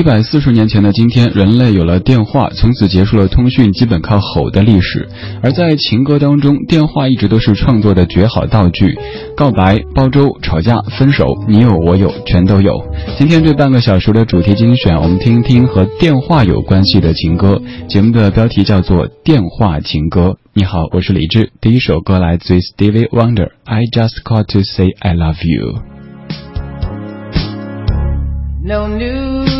一百四十年前的今天，人类有了电话，从此结束了通讯基本靠吼的历史。而在情歌当中，电话一直都是创作的绝好道具，告白、煲粥、吵架、分手，你有我有，全都有。今天这半个小时的主题精选，我们听一听和电话有关系的情歌。节目的标题叫做《电话情歌》。你好，我是李志。第一首歌来自 Stevie Wonder，《I Just Call to Say I Love You》。No New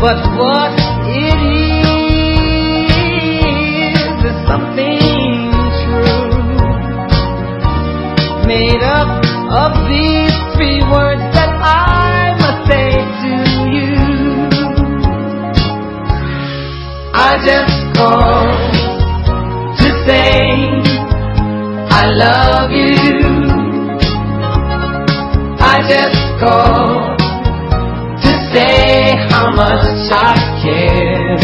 But what it is is something true made up of these three words that I must say to you. I just called to say I love you. I just how much I care.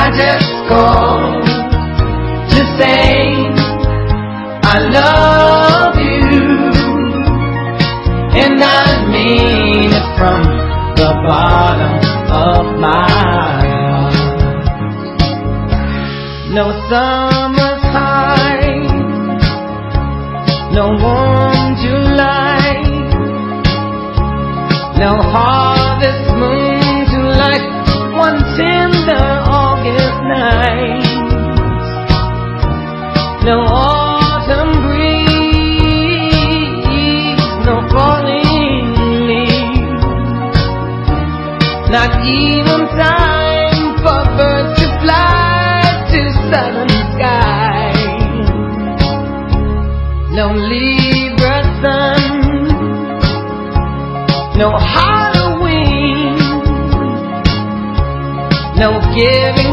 I just called to say I love you, and I mean it from the bottom of my heart. No summer's giving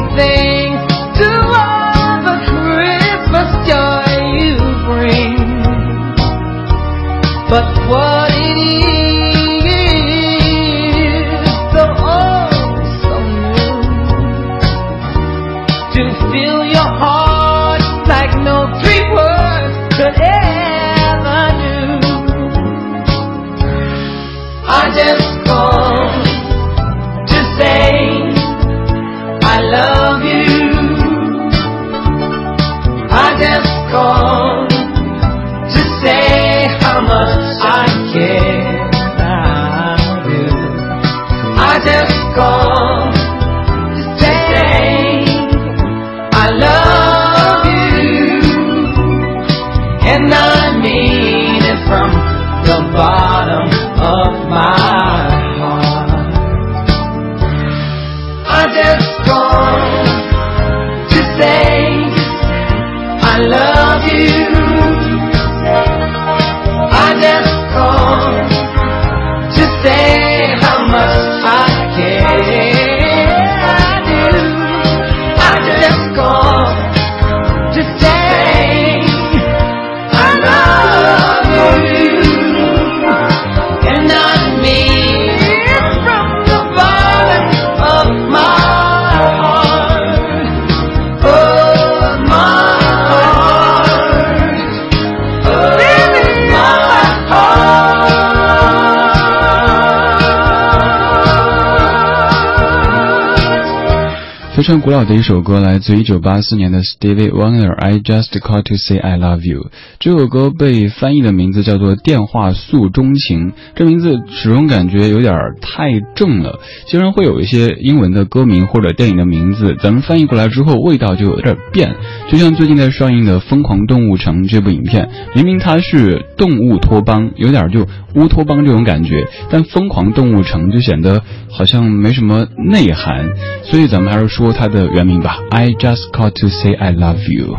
常古老的一首歌，来自一九八四年的 Stevie Wonder，《I Just Called to Say I Love You》。 这首歌被翻译的名字叫做《电话诉衷情》，这名字始终感觉有点太正了，经常会有一些英文的歌名或者电影的名字，咱们翻译过来之后味道就有点变。就像最近在上映的《疯狂动物城》这部影片，明明它是动物托邦，有点就乌托邦这种感觉，但《疯狂动物城》就显得好像没什么内涵，所以咱们还是说它的原名吧。I just called to say I love you。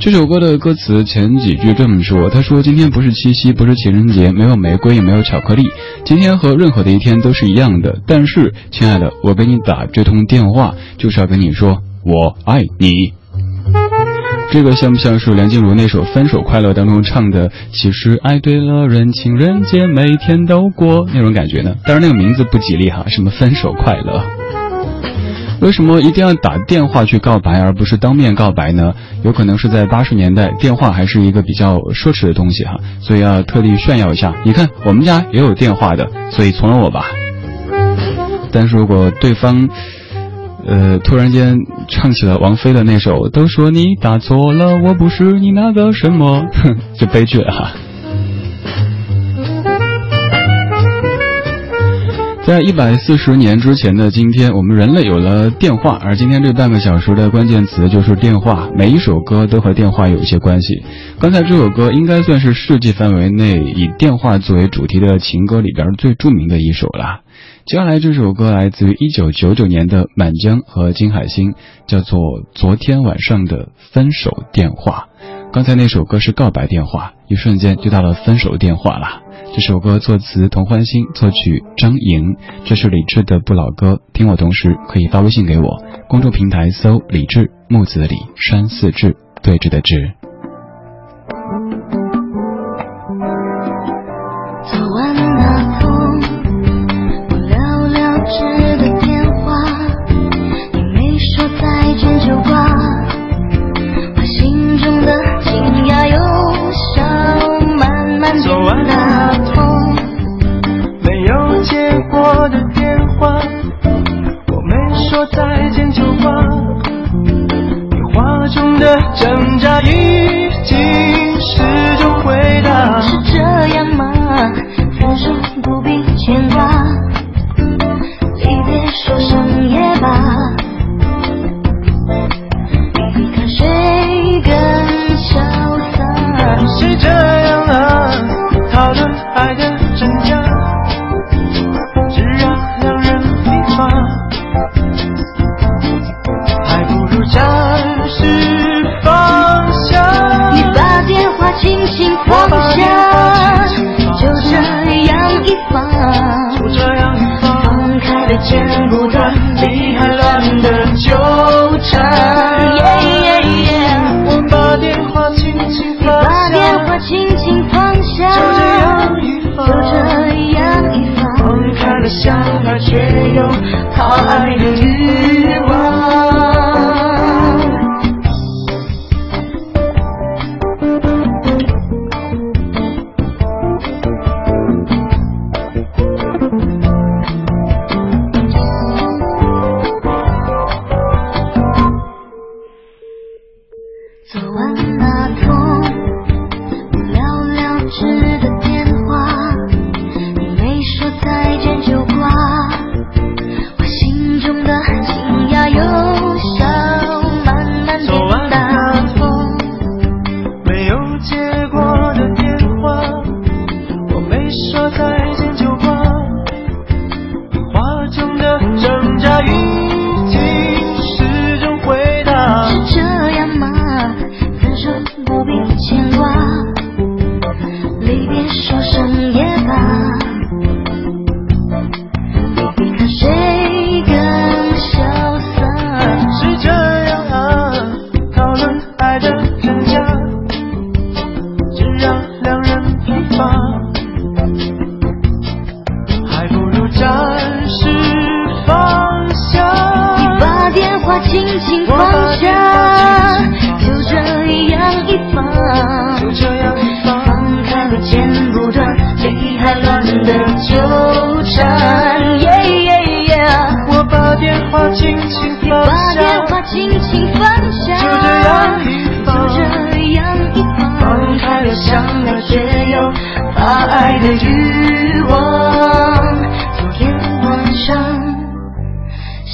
这首歌的歌词前几句就这么说：他说今天不是七夕，不是情人节，没有玫瑰，也没有巧克力，今天和任何的一天都是一样的。但是，亲爱的，我给你打这通电话，就是要跟你说我爱你。这个像不像是梁静茹那首《分手快乐》当中唱的？其实爱对了人，情人节每天都过那种感觉呢？当然那个名字不吉利哈，什么分手快乐？为什么一定要打电话去告白，而不是当面告白呢？有可能是在八十年代，电话还是一个比较奢侈的东西哈，所以要特地炫耀一下。你看我们家也有电话的，所以从了我吧。但是如果对方。呃，突然间唱起了王菲的那首，都说你打错了，我不是你那个什么，哼，就悲剧了哈。在一百四十年之前的今天，我们人类有了电话，而今天这半个小时的关键词就是电话。每一首歌都和电话有一些关系。刚才这首歌应该算是世界范围内以电话作为主题的情歌里边最著名的一首了。接下来这首歌来自于一九九九年的满江和金海心，叫做《昨天晚上的分手电话》。刚才那首歌是告白电话，一瞬间就到了分手电话了。这首歌作词童欢欣，作曲张莹，这是李志的不老歌。听我同时可以发微信给我，公众平台搜李志木子李山寺志对峙的志。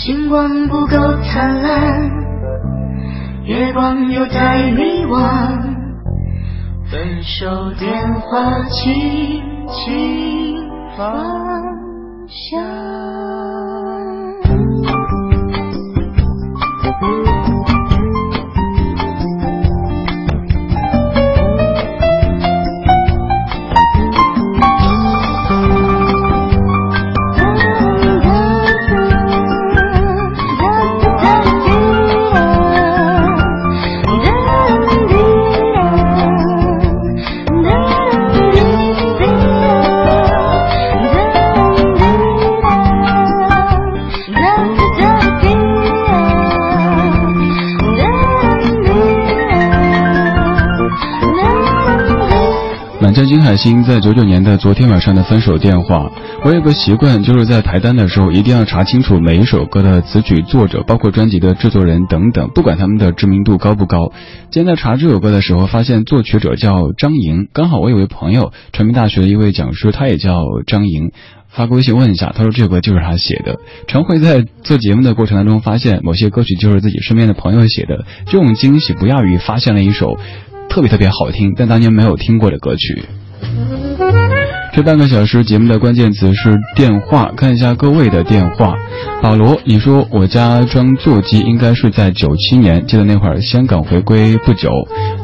星光不够灿烂，月光又太迷惘，分手电话轻轻放下。满江金海心在九九年的昨天晚上的分手电话，我有个习惯，就是在排单的时候一定要查清楚每一首歌的词曲作者，包括专辑的制作人等等，不管他们的知名度高不高。今天在查这首歌的时候，发现作曲者叫张莹，刚好我有位朋友，传媒大学的一位讲师，他也叫张莹。发个微信问一下，他说这首歌就是他写的。常会在做节目的过程当中发现某些歌曲就是自己身边的朋友写的，这种惊喜不亚于发现了一首特别特别好听但当年没有听过的歌曲。这半个小时节目的关键词是电话，看一下各位的电话。保罗，你说我家装座机应该是在九七年，记得那会儿香港回归不久，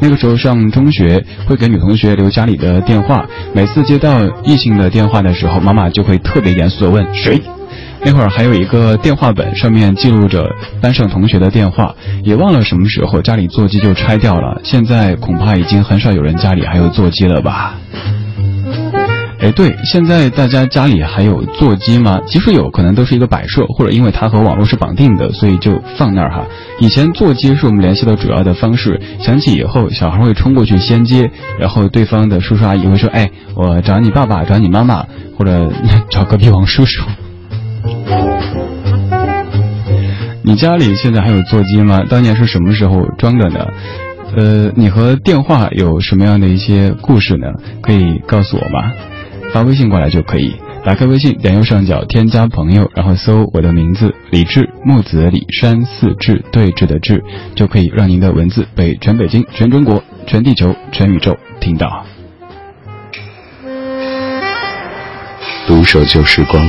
那个时候上中学会给女同学留家里的电话，每次接到异性的电话的时候，妈妈就会特别严肃的问谁。那会儿还有一个电话本，上面记录着班上同学的电话，也忘了什么时候家里座机就拆掉了，现在恐怕已经很少有人家里还有座机了吧。哎，对，现在大家家里还有座机吗？即使有可能都是一个摆设，或者因为它和网络是绑定的，所以就放那儿哈。以前座机是我们联系的主要的方式，响起以后，小孩会冲过去先接，然后对方的叔叔阿姨会说：“哎，我找你爸爸，找你妈妈，或者 找隔壁王叔叔。”你家里现在还有座机吗？当年是什么时候装的呢？呃，你和电话有什么样的一些故事呢？可以告诉我吗？发微信过来就可以。打开微信，点右上角添加朋友，然后搜我的名字李志，木子李山四志对峙的志，就可以让您的文字被全北京、全中国、全地球、全宇宙听到。独守旧时光，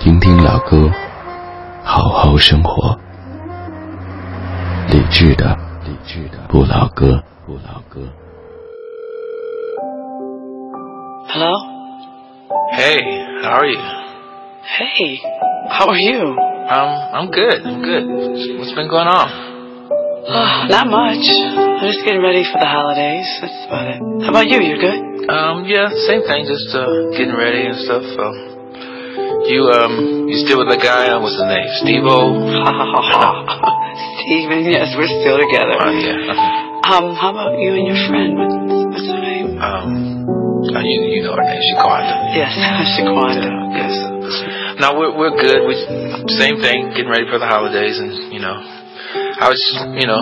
听听老歌。好好生活，理智的，理智的不老歌，不老歌。 Hello? Hey, how are you? Hey, how are you? Um, I'm good. I'm good. What's been going on? Oh, not much. I'm just getting ready for the holidays. That's about it. How about you? You're good? Um, yeah, same thing. Just uh, getting ready and stuff. Um, you um, you still with the guy? Uh, what's his name? Steve-O? Ha ha ha ha. Steven, yes, we're still together. Uh, yeah. Um, how about you and your friend? What's, her name? Um, uh, you you know her name? Shaquanda. Yes, Shaquanda. Yes. No, we're we're good. We same thing. Getting ready for the holidays, and you know, I was you know,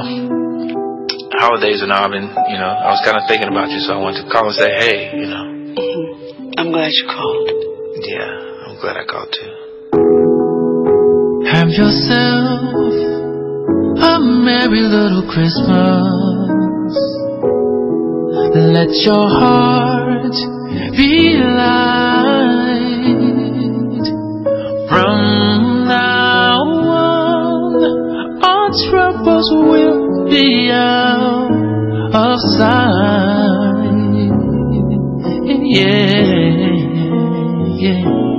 holidays and all. I've you know, I was kind of thinking about you, so I wanted to call and say hey. You know. Mhm. I'm glad you called. Yeah, glad I called too. Have yourself a merry little Christmas. Let your heart be light. From now on, our troubles will be out of sight. Yeah, yeah.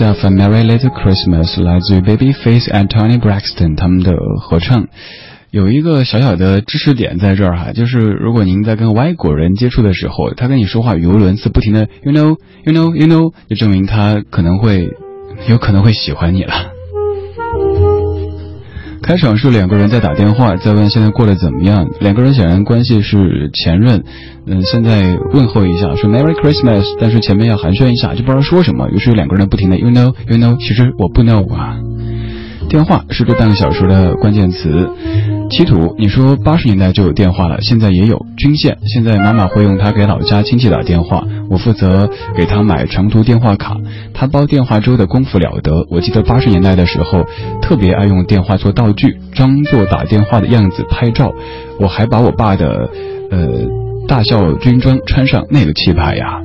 Yourself a Merry Little Christmas 来自于 Babyface and Tony Braxton 他们的合唱。有一个小小的知识点在这儿哈，就是如果您在跟外国人接触的时候，他跟你说话语无伦次，不停的 you know you know you know，就证明他可能会有可能会喜欢你了。开场是两个人在打电话，在问现在过得怎么样。两个人显然关系是前任，嗯，现在问候一下，说 Merry Christmas，但是前面要寒暄一下，就不知道说什么。于是两个人不停的 You know You know，其实我不 know 啊。电话是这半个小时的关键词。七土，你说八十年代就有电话了，现在也有军线。现在妈妈会用它给老家亲戚打电话，我负责给她买长途电话卡。她煲电话粥的功夫了得。我记得八十年代的时候，特别爱用电话做道具，装作打电话的样子拍照。我还把我爸的，呃，大校军装穿上，那个气派呀！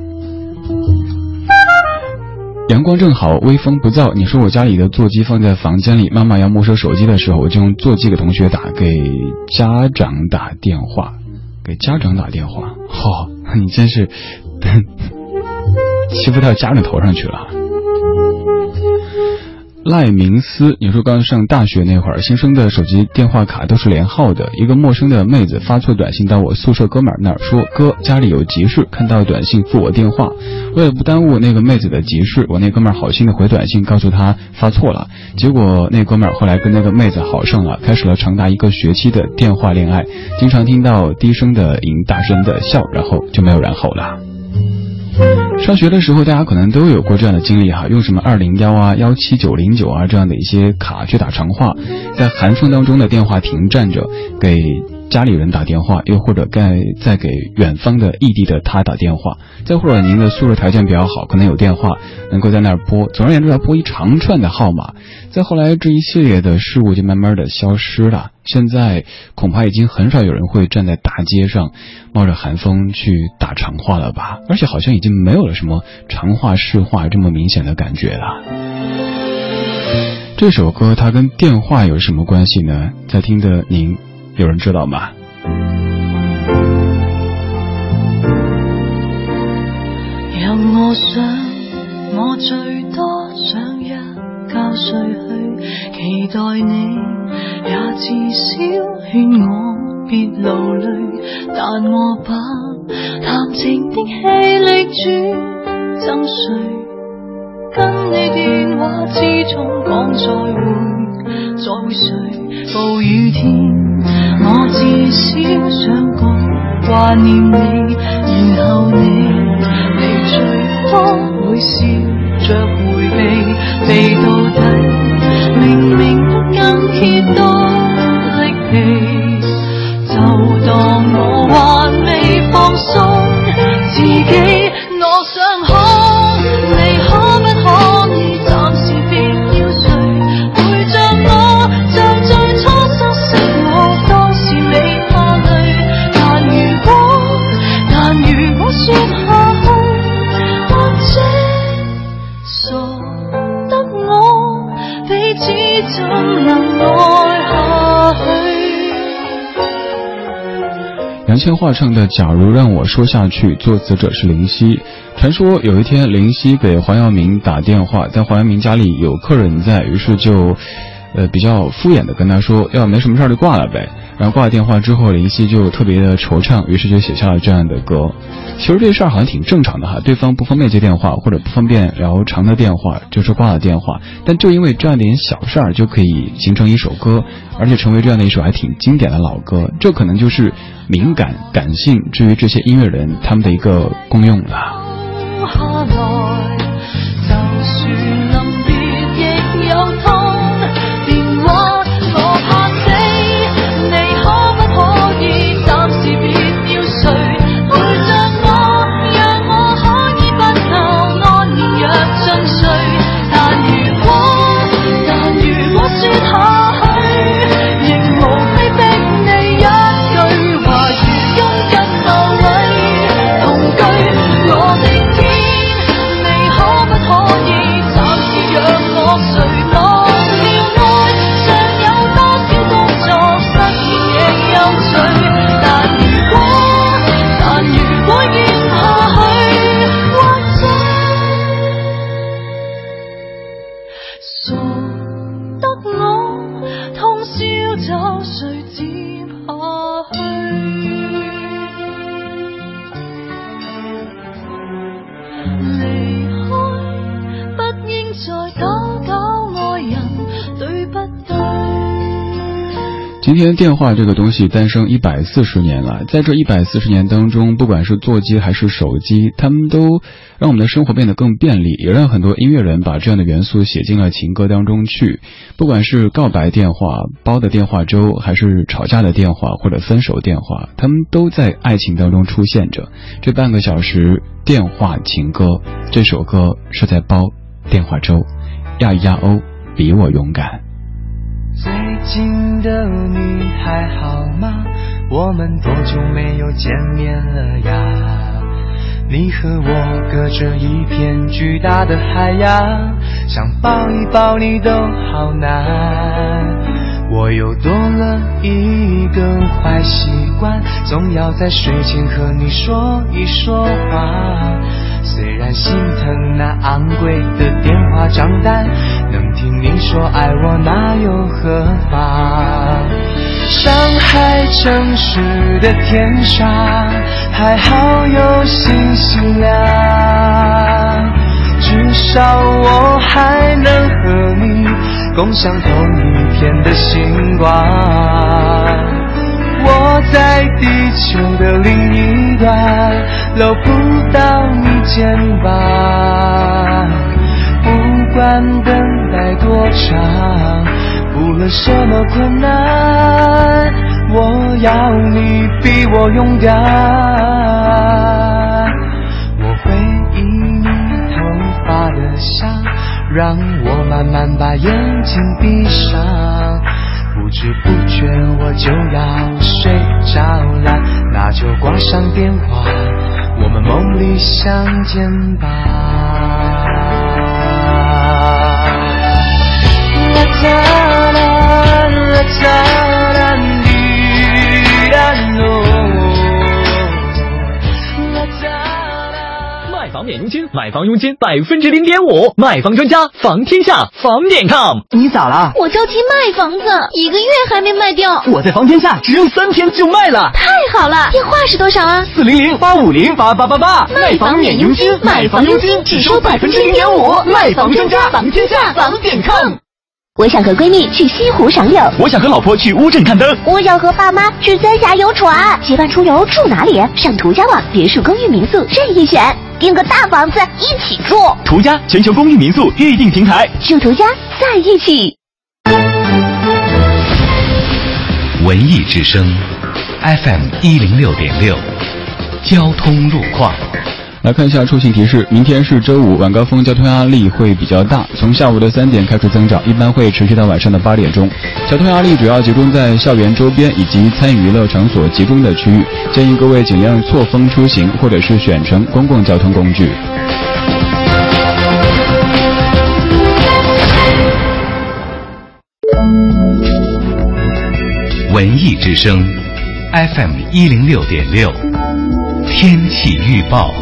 阳光正好，微风不燥。你说我家里的座机放在房间里，妈妈要没收手机的时候，我就用座机给同学打，给家长打电话，给家长打电话。嚯、你真是 欺负到家长头上去了。赖明思，你说刚上大学那会儿，新生的手机电话卡都是连号的。一个陌生的妹子发错短信到我宿舍哥们儿那儿，说哥家里有急事，看到短信付我电话。为了不耽误那个妹子的急事，我那哥们儿好心的回短信告诉她发错了。结果那哥们儿后来跟那个妹子好上了，开始了长达一个学期的电话恋爱，经常听到低声的吟，大声的笑，然后就没有然后了。上学的时候，大家可能都有过这样的经历哈，用什么二零幺啊、幺七九零九啊这样的一些卡去打长话，在寒风当中的电话亭站着，给家里人打电话，又或者该再给远方的异地的他打电话，再或者您的宿舍条件比较好，可能有电话能够在那儿拨，总而言之要拨一长串的号码。再后来，这一系列的事物就慢慢的消失了。现在恐怕已经很少有人会站在大街上，冒着寒风去打长话了吧？而且好像已经没有了什么长话市话这么明显的感觉了。这首歌它跟电话有什么关系呢？在听的您有人知道吗？让我想，我最多想一觉睡去，期待你也至少劝我别流泪，但我把谈情的气力转赠谁？跟你电话之中讲再会，再会睡。暴雨天，我至少想讲挂念你，然后你，你最多会笑着回避，避到底，明明更揭多力气，就当我还未放松自己，陈千嬅唱的《假如让我说下去》，作词者是林夕。传说有一天林夕给黄耀明打电话，但黄耀明家里有客人在，于是就，呃，比较敷衍的跟他说，要没什么事儿就挂了呗。然后挂了电话之后，林夕就特别的惆怅，于是就写下了这样的歌。其实这事儿好像挺正常的哈，对方不方便接电话或者不方便聊长的电话，就是挂了电话。但就因为这样点小事儿，就可以形成一首歌，而且成为这样的一首还挺经典的老歌。这可能就是敏感、感性，至于这些音乐人他们的一个功用了。电话这个东西诞生一百四十年了，在这一百四十年当中，不管是座机还是手机，他们都让我们的生活变得更便利，也让很多音乐人把这样的元素写进了情歌当中去。不管是告白电话、煲的电话粥，还是吵架的电话或者分手电话，他们都在爱情当中出现着。这半个小时电话情歌，这首歌是在煲电话粥，呀呀哦，比我勇敢。最近的你还好吗？我们多久没有见面了呀？你和我隔着一片巨大的海洋，想抱一抱你都好难。我又多了一个坏习惯，总要在睡前和你说一说话。虽然心疼那昂贵的电话账单，能听你说爱我那又何妨？上海城市的天上，还好有星星亮，至少我还能和你共享同一天的星光。我在地球的另一端，搂不到你肩膀。不管等待多长，不论什么困难，我要你比我勇敢。我会以你头发的香，让我慢慢把眼睛闭上。不知不觉我就要睡着了，那就挂上电话，我们梦里相见吧。啦啦啦啦房免佣金，买房佣金百分之零点五，卖房专家房天下房点 com。你咋了？我着急卖房子，一个月还没卖掉。我在房天下只用三天就卖了，太好了！电话是多少啊？四零零八五零八八八八。卖房免佣金，买房佣金只收百分之零点五，卖房专家房天下房点 com。我想和闺蜜去西湖赏柳，我想和老婆去乌镇看灯，我想和爸妈去三峡游船。结伴出游住哪里？上途家网别墅、公寓、民宿任意选，订个大房子一起住。途家全球公寓民宿预订平台，住途家在一起。文艺之声，FM 一零六点六，交通路况。来看一下出行提示，明天是周五，晚高峰交通压力会比较大，从下午的三点开始增长，一般会持续到晚上的八点钟。交通压力主要集中在校园周边以及参与娱乐场所集中的区域，建议各位尽量错峰出行，或者是选乘公共交通工具。文艺之声，FM 一零六点六，天气预报。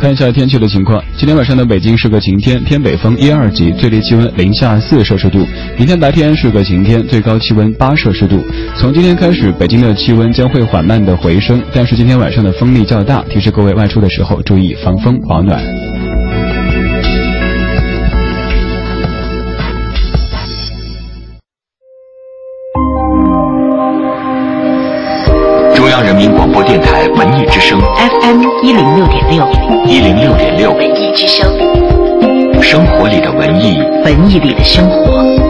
看一下天气的情况，今天晚上的北京是个晴天，偏北风一二级，最低气温零下四摄氏度。明天白天是个晴天，最高气温八摄氏度。从今天开始，北京的气温将会缓慢的回升，但是今天晚上的风力较大，提示各位外出的时候注意防风保暖。央人民广播电台文艺之声 FM 一零六点六，一零六点六，文艺之声，生活里的文艺，文艺里的生活。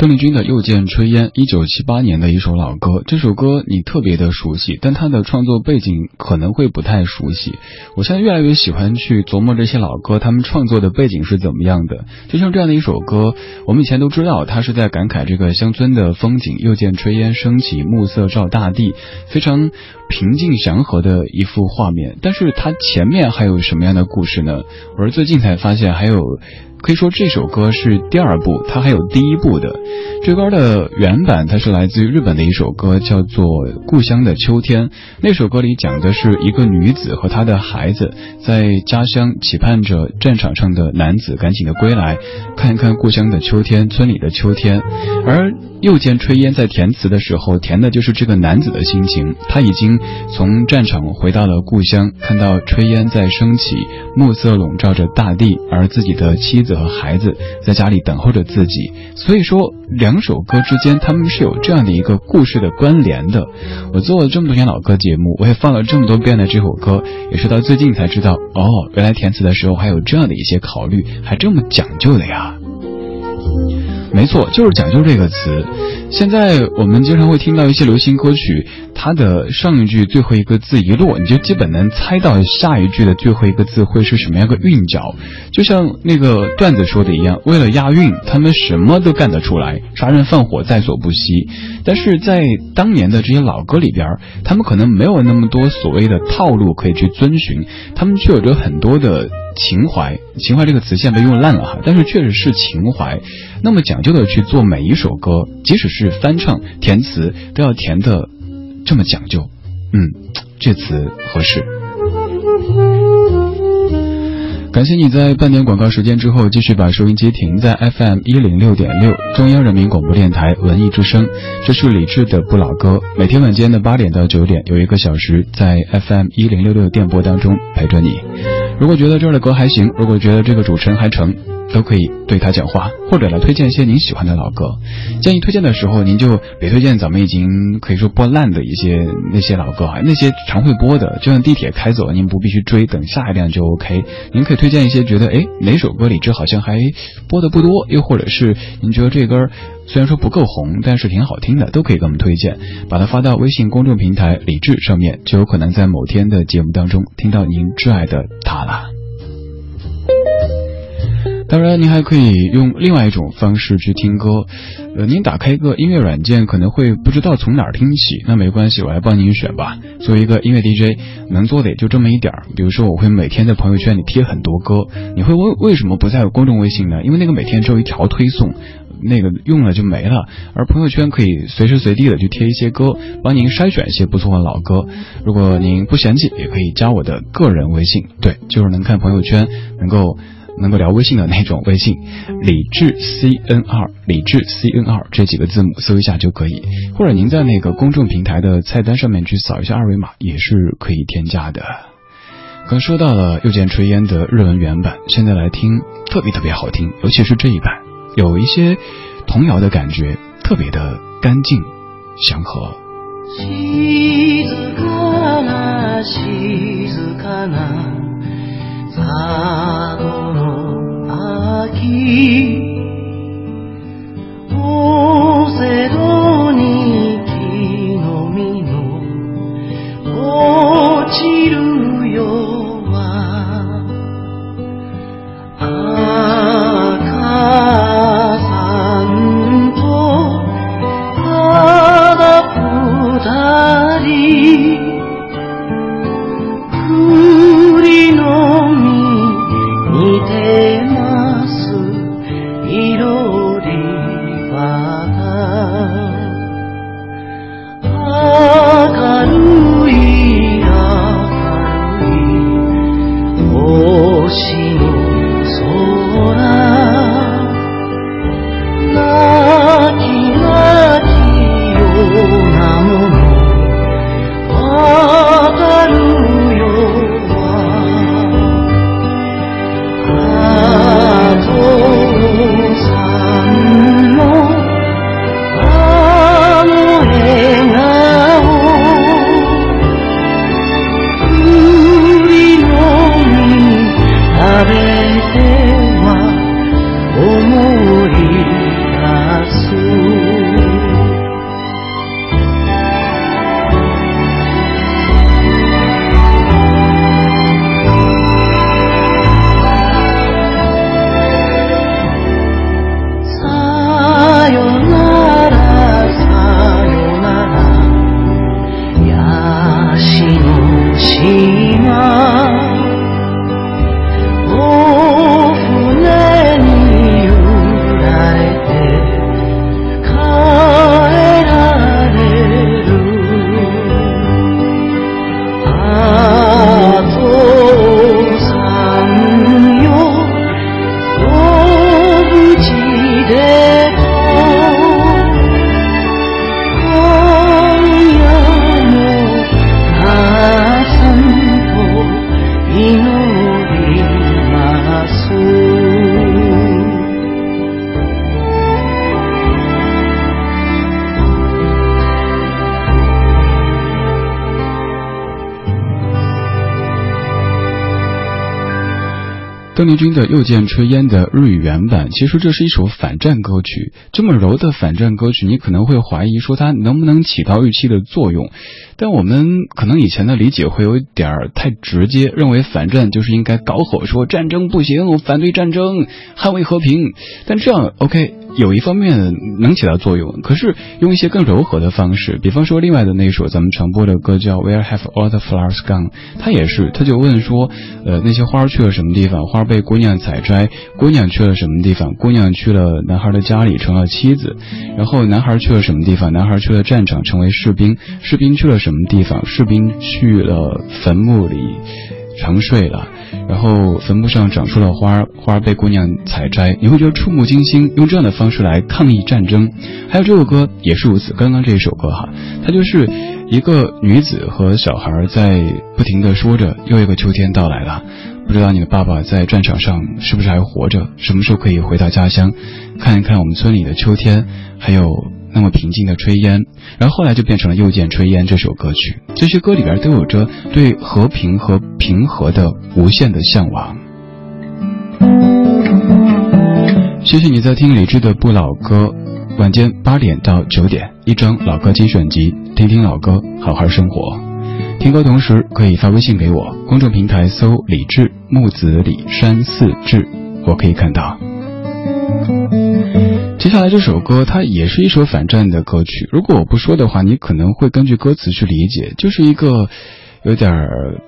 邓丽君的《又见炊烟》，一九七八年的一首老歌。这首歌你特别的熟悉，但它的创作背景可能会不太熟悉。我现在越来越喜欢去琢磨这些老歌，他们创作的背景是怎么样的。就像这样的一首歌，我们以前都知道，它是在感慨这个乡村的风景。又见炊烟升起，暮色照大地，非常平静祥和的一幅画面。但是它前面还有什么样的故事呢？我是最近才发现还有。可以说这首歌是第二部，它还有第一部的。这歌的原版它是来自于日本的一首歌，叫做《故乡的秋天》。那首歌里讲的是一个女子和她的孩子在家乡期盼着战场上的男子赶紧的归来，看一看故乡的秋天，村里的秋天。而又见炊烟在填词的时候，填的就是这个男子的心情。他已经从战场回到了故乡，看到炊烟在升起，暮色笼罩着大地，而自己的妻子。和孩子在家里等候着自己，所以说两首歌之间他们是有这样的一个故事的关联的。我做了这么多年老歌节目，我也放了这么多遍的这首歌，也是到最近才知道，哦，原来填词的时候还有这样的一些考虑，还这么讲究的呀。没错，就是讲究这个词。现在我们经常会听到一些流行歌曲，它的上一句最后一个字一落，你就基本能猜到下一句的最后一个字会是什么样个韵脚。就像那个段子说的一样，为了押韵，他们什么都干得出来，杀人放火在所不惜。但是在当年的这些老歌里边，他们可能没有那么多所谓的套路可以去遵循，他们却有着很多的。情怀，情怀这个词现在被用烂了哈，但是确实是情怀。那么讲究的去做每一首歌，即使是翻唱、填词，都要填的这么讲究。嗯，这词合适。感谢你在半年广告时间之后，继续把收音机停在 FM 一零六点六，中央人民广播电台文艺之声。这是李志的不老歌，每天晚间的八点到九点，有一个小时在 FM 一零六六电波当中陪着你。如果觉得这儿的歌还行，如果觉得这个主持人还成。都可以对他讲话，或者来推荐一些您喜欢的老歌。建议推荐的时候，您就别推荐咱们已经可以说播烂的一些那些老歌啊，那些常会播的，就像地铁开走了，您不必须追，等下一辆就 OK。您可以推荐一些觉得哎哪首歌里这好像还播的不多，又或者是您觉得这歌虽然说不够红，但是挺好听的，都可以给我们推荐，把它发到微信公众平台李智上面，就有可能在某天的节目当中听到您挚爱的他了。当然，您还可以用另外一种方式去听歌。呃，您打开一个音乐软件，可能会不知道从哪儿听起，那没关系，我来帮您选吧。作为一个音乐 DJ，能做的也就这么一点儿。比如说，我会每天在朋友圈里贴很多歌。你会问为什么不再有公众微信呢？因为那个每天只有一条推送，那个用了就没了。而朋友圈可以随时随地的去贴一些歌，帮您筛选一些不错的老歌。如果您不嫌弃，也可以加我的个人微信，对，就是能看朋友圈，能够。能够聊微信的那种微信，理智 C N 二，理智 C N 二这几个字母搜一下就可以，或者您在那个公众平台的菜单上面去扫一下二维码也是可以添加的。刚说到了又见炊烟的日文原版，现在来听特别特别好听，尤其是这一版，有一些童谣的感觉，特别的干净祥和。佐明るい邓丽君的《又见炊烟》的日语原版，其实这是一首反战歌曲。这么柔的反战歌曲，你可能会怀疑说它能不能起到预期的作用。但我们可能以前的理解会有点儿太直接，认为反战就是应该搞火，说战争不行，反对战争，捍卫和平。但这样 OK，有一方面能起到作用，可是用一些更柔和的方式，比方说另外的那首咱们常播的歌叫《Where Have All the Flowers Gone》，他也是，他就问说，呃，那些花去了什么地方？花被姑娘采摘，姑娘去了什么地方？姑娘去了男孩的家里，成了妻子。然后男孩去了什么地方？男孩去了战场，成为士兵。士兵去了什么地方？士兵去了坟墓里，沉睡了。然后坟墓上长出了花，花被姑娘采摘。你会觉得触目惊心，用这样的方式来抗议战争。还有这首歌也是如此，刚刚这一首歌哈，它就是一个女子和小孩在不停的说着，又一个秋天到来了。不知道你的爸爸在战场上是不是还活着？什么时候可以回到家乡，看一看我们村里的秋天，还有那么平静的炊烟？然后后来就变成了《又见炊烟》这首歌曲。这些歌里边都有着对和平和平和的无限的向往。谢谢你在听李志的不老歌，晚间八点到九点，一张老歌精选集，听听老歌，好好生活。听歌同时可以发微信给我，公众平台搜“李志木子李山四志”，我可以看到。接下来这首歌，它也是一首反战的歌曲。如果我不说的话，你可能会根据歌词去理解，就是一个有点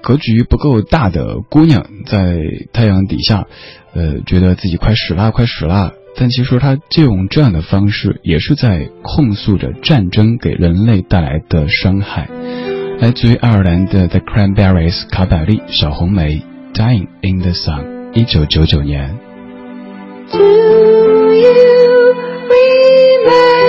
格局不够大的姑娘，在太阳底下，呃，觉得自己快死啦，快死啦。但其实她借用这样的方式，也是在控诉着战争给人类带来的伤害。来自于爱尔兰的 The Cranberries 卡百利小红莓 Dying in the Sun 一九九九年。Do you remember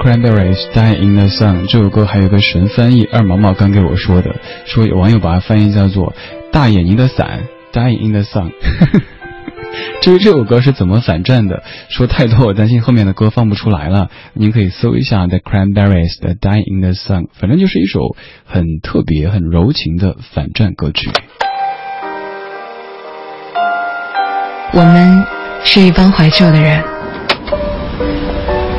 Cranberries Die in the Sun 这首歌还有个神翻译，二毛毛刚给我说的，说有网友把它翻译叫做“大眼睛的伞 Die in the Sun”。至于这首歌是怎么反战的，说太多我担心后面的歌放不出来了。您可以搜一下 The Cranberries 的《Die in the Sun》，反正就是一首很特别、很柔情的反战歌曲。我们是一帮怀旧的人，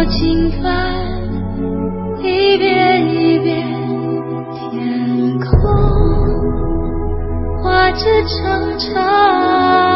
我轻翻一遍一遍天空划着长长。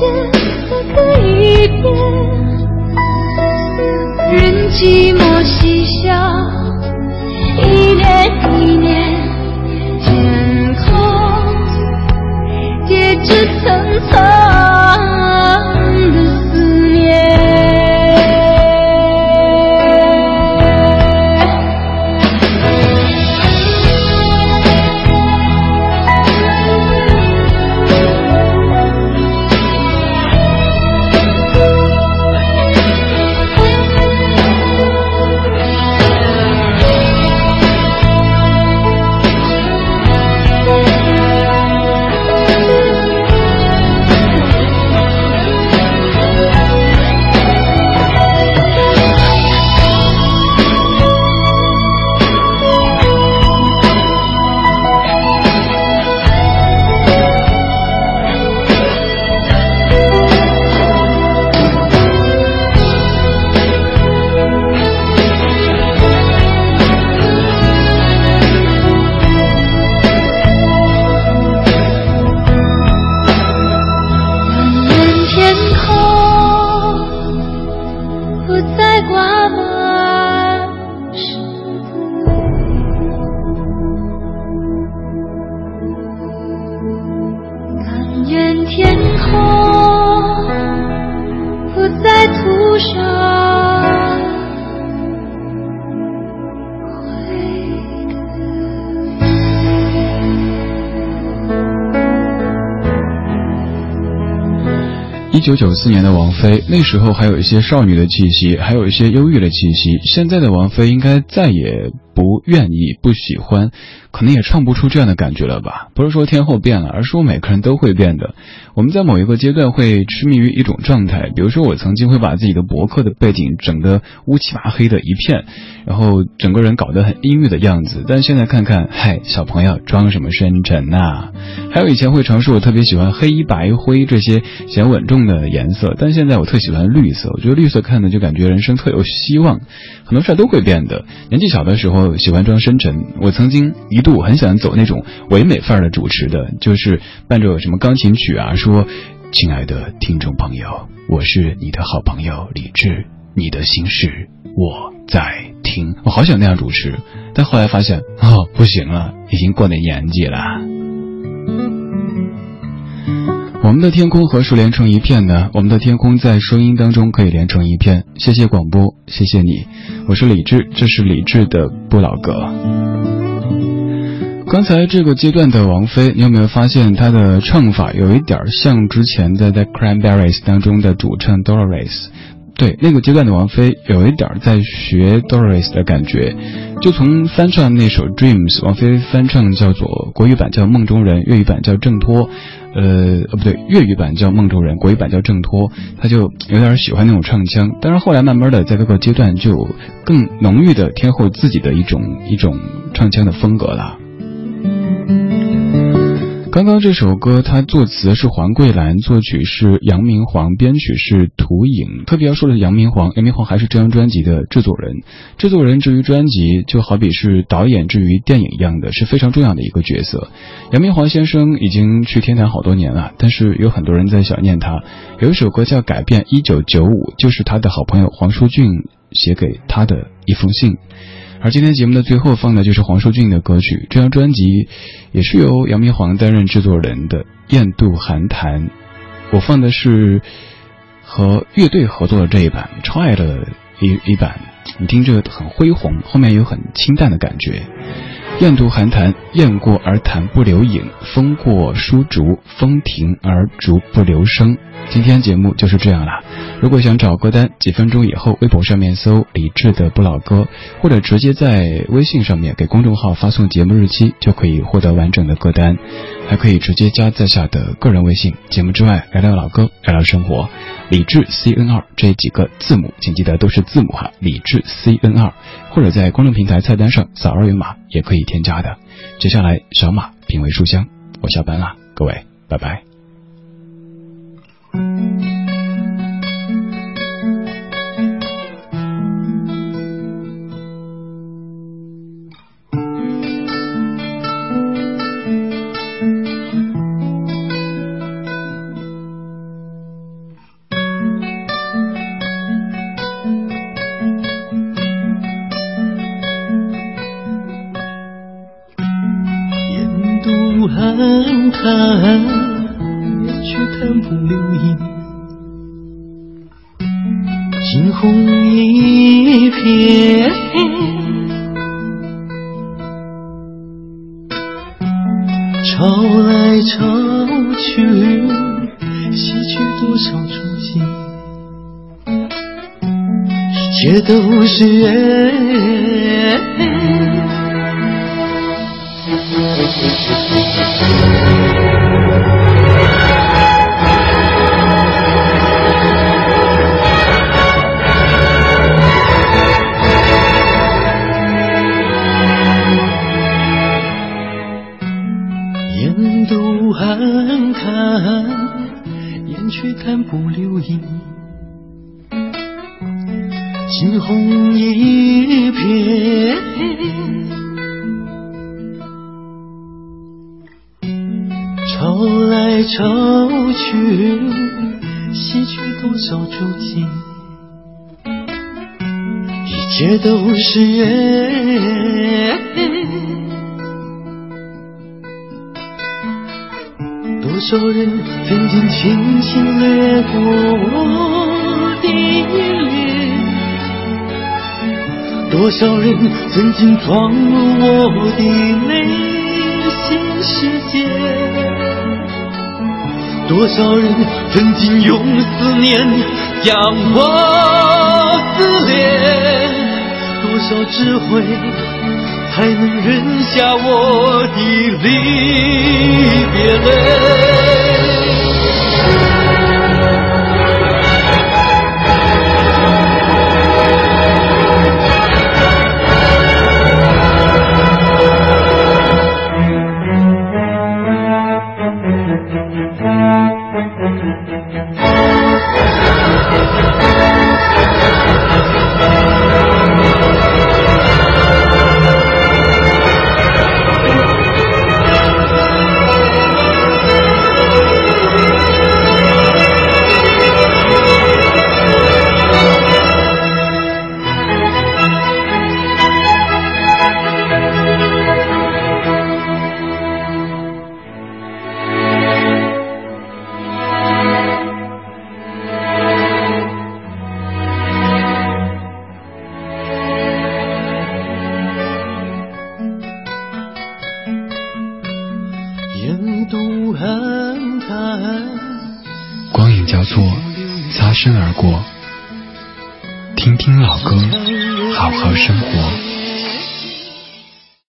的，任寂寞嬉笑，一年一年，天空叠着层。一九九四年的王菲，那时候还有一些少女的气息，还有一些忧郁的气息。现在的王菲应该再也不愿意、不喜欢可能也唱不出这样的感觉了吧？不是说天后变了，而是说每个人都会变的。我们在某一个阶段会痴迷于一种状态，比如说我曾经会把自己的博客的背景整得乌漆麻黑的一片，然后整个人搞得很阴郁的样子。但现在看看，嗨，小朋友装什么深沉呐？还有以前会尝试，我特别喜欢黑白灰这些显稳重的颜色，但现在我特喜欢绿色。我觉得绿色看的就感觉人生特有希望。很多事儿都会变的。年纪小的时候喜欢装深沉，我曾经一度很想走那种唯美范儿的主持的，就是伴着什么钢琴曲啊，说：“亲爱的听众朋友，我是你的好朋友李志，你的心事我在听。”我好想那样主持，但后来发现哦，不行了，已经过那年纪了。我们的天空何时连成一片呢？我们的天空在声音当中可以连成一片。谢谢广播，谢谢你，我是李志，这是李志的不老歌。刚才这个阶段的王菲，你有没有发现她的唱法有一点像之前的在 Cranberries 当中的主唱 Doris？对，那个阶段的王菲有一点在学 Doris 的感觉，就从翻唱那首 Dreams，王菲翻唱叫做国语版叫梦中人，粤语版叫挣脱。呃，呃不对，粤语版叫梦中人，国语版叫挣脱，他就有点喜欢那种唱腔，但是后来慢慢的在各个阶段就更浓郁的天后自己的一种一种唱腔的风格了。刚刚这首歌，它作词是黄桂兰，作曲是杨明煌，编曲是涂影。特别要说的是杨明煌，杨明煌还是这张专辑的制作人。制作人至于专辑，就好比是导演至于电影一样的，是非常重要的一个角色。杨明煌先生已经去天坛好多年了，但是有很多人在想念他。有一首歌叫《改变一九九五》，就是他的好朋友黄舒俊写给他的一封信。而今天节目的最后放的就是黄舒骏的歌曲，这张专辑也是由杨明煌担任制作人的《雁渡寒潭》，我放的是和乐队合作的这一版，超爱的一一版，你听着很恢宏，后面有很清淡的感觉。雁渡寒潭，雁过而潭不留影；风过疏竹，风停而竹不留声。今天节目就是这样了。如果想找歌单，几分钟以后微博上面搜李志的不老歌，或者直接在微信上面给公众号发送节目日期，就可以获得完整的歌单。还可以直接加在下的个人微信。节目之外，聊聊老歌，聊聊生活。理智 C N 二这几个字母，请记得都是字母哈。理智 C N 二，或者在公众平台菜单上扫二维码也可以添加的。接下来，小马品味书香，我下班了，各位，拜拜。是缘，多少人曾经轻轻掠过我的脸，多少人曾经闯入我的内心世界，多少人曾经用思念将我撕裂。多少智慧才能忍下我的离别泪。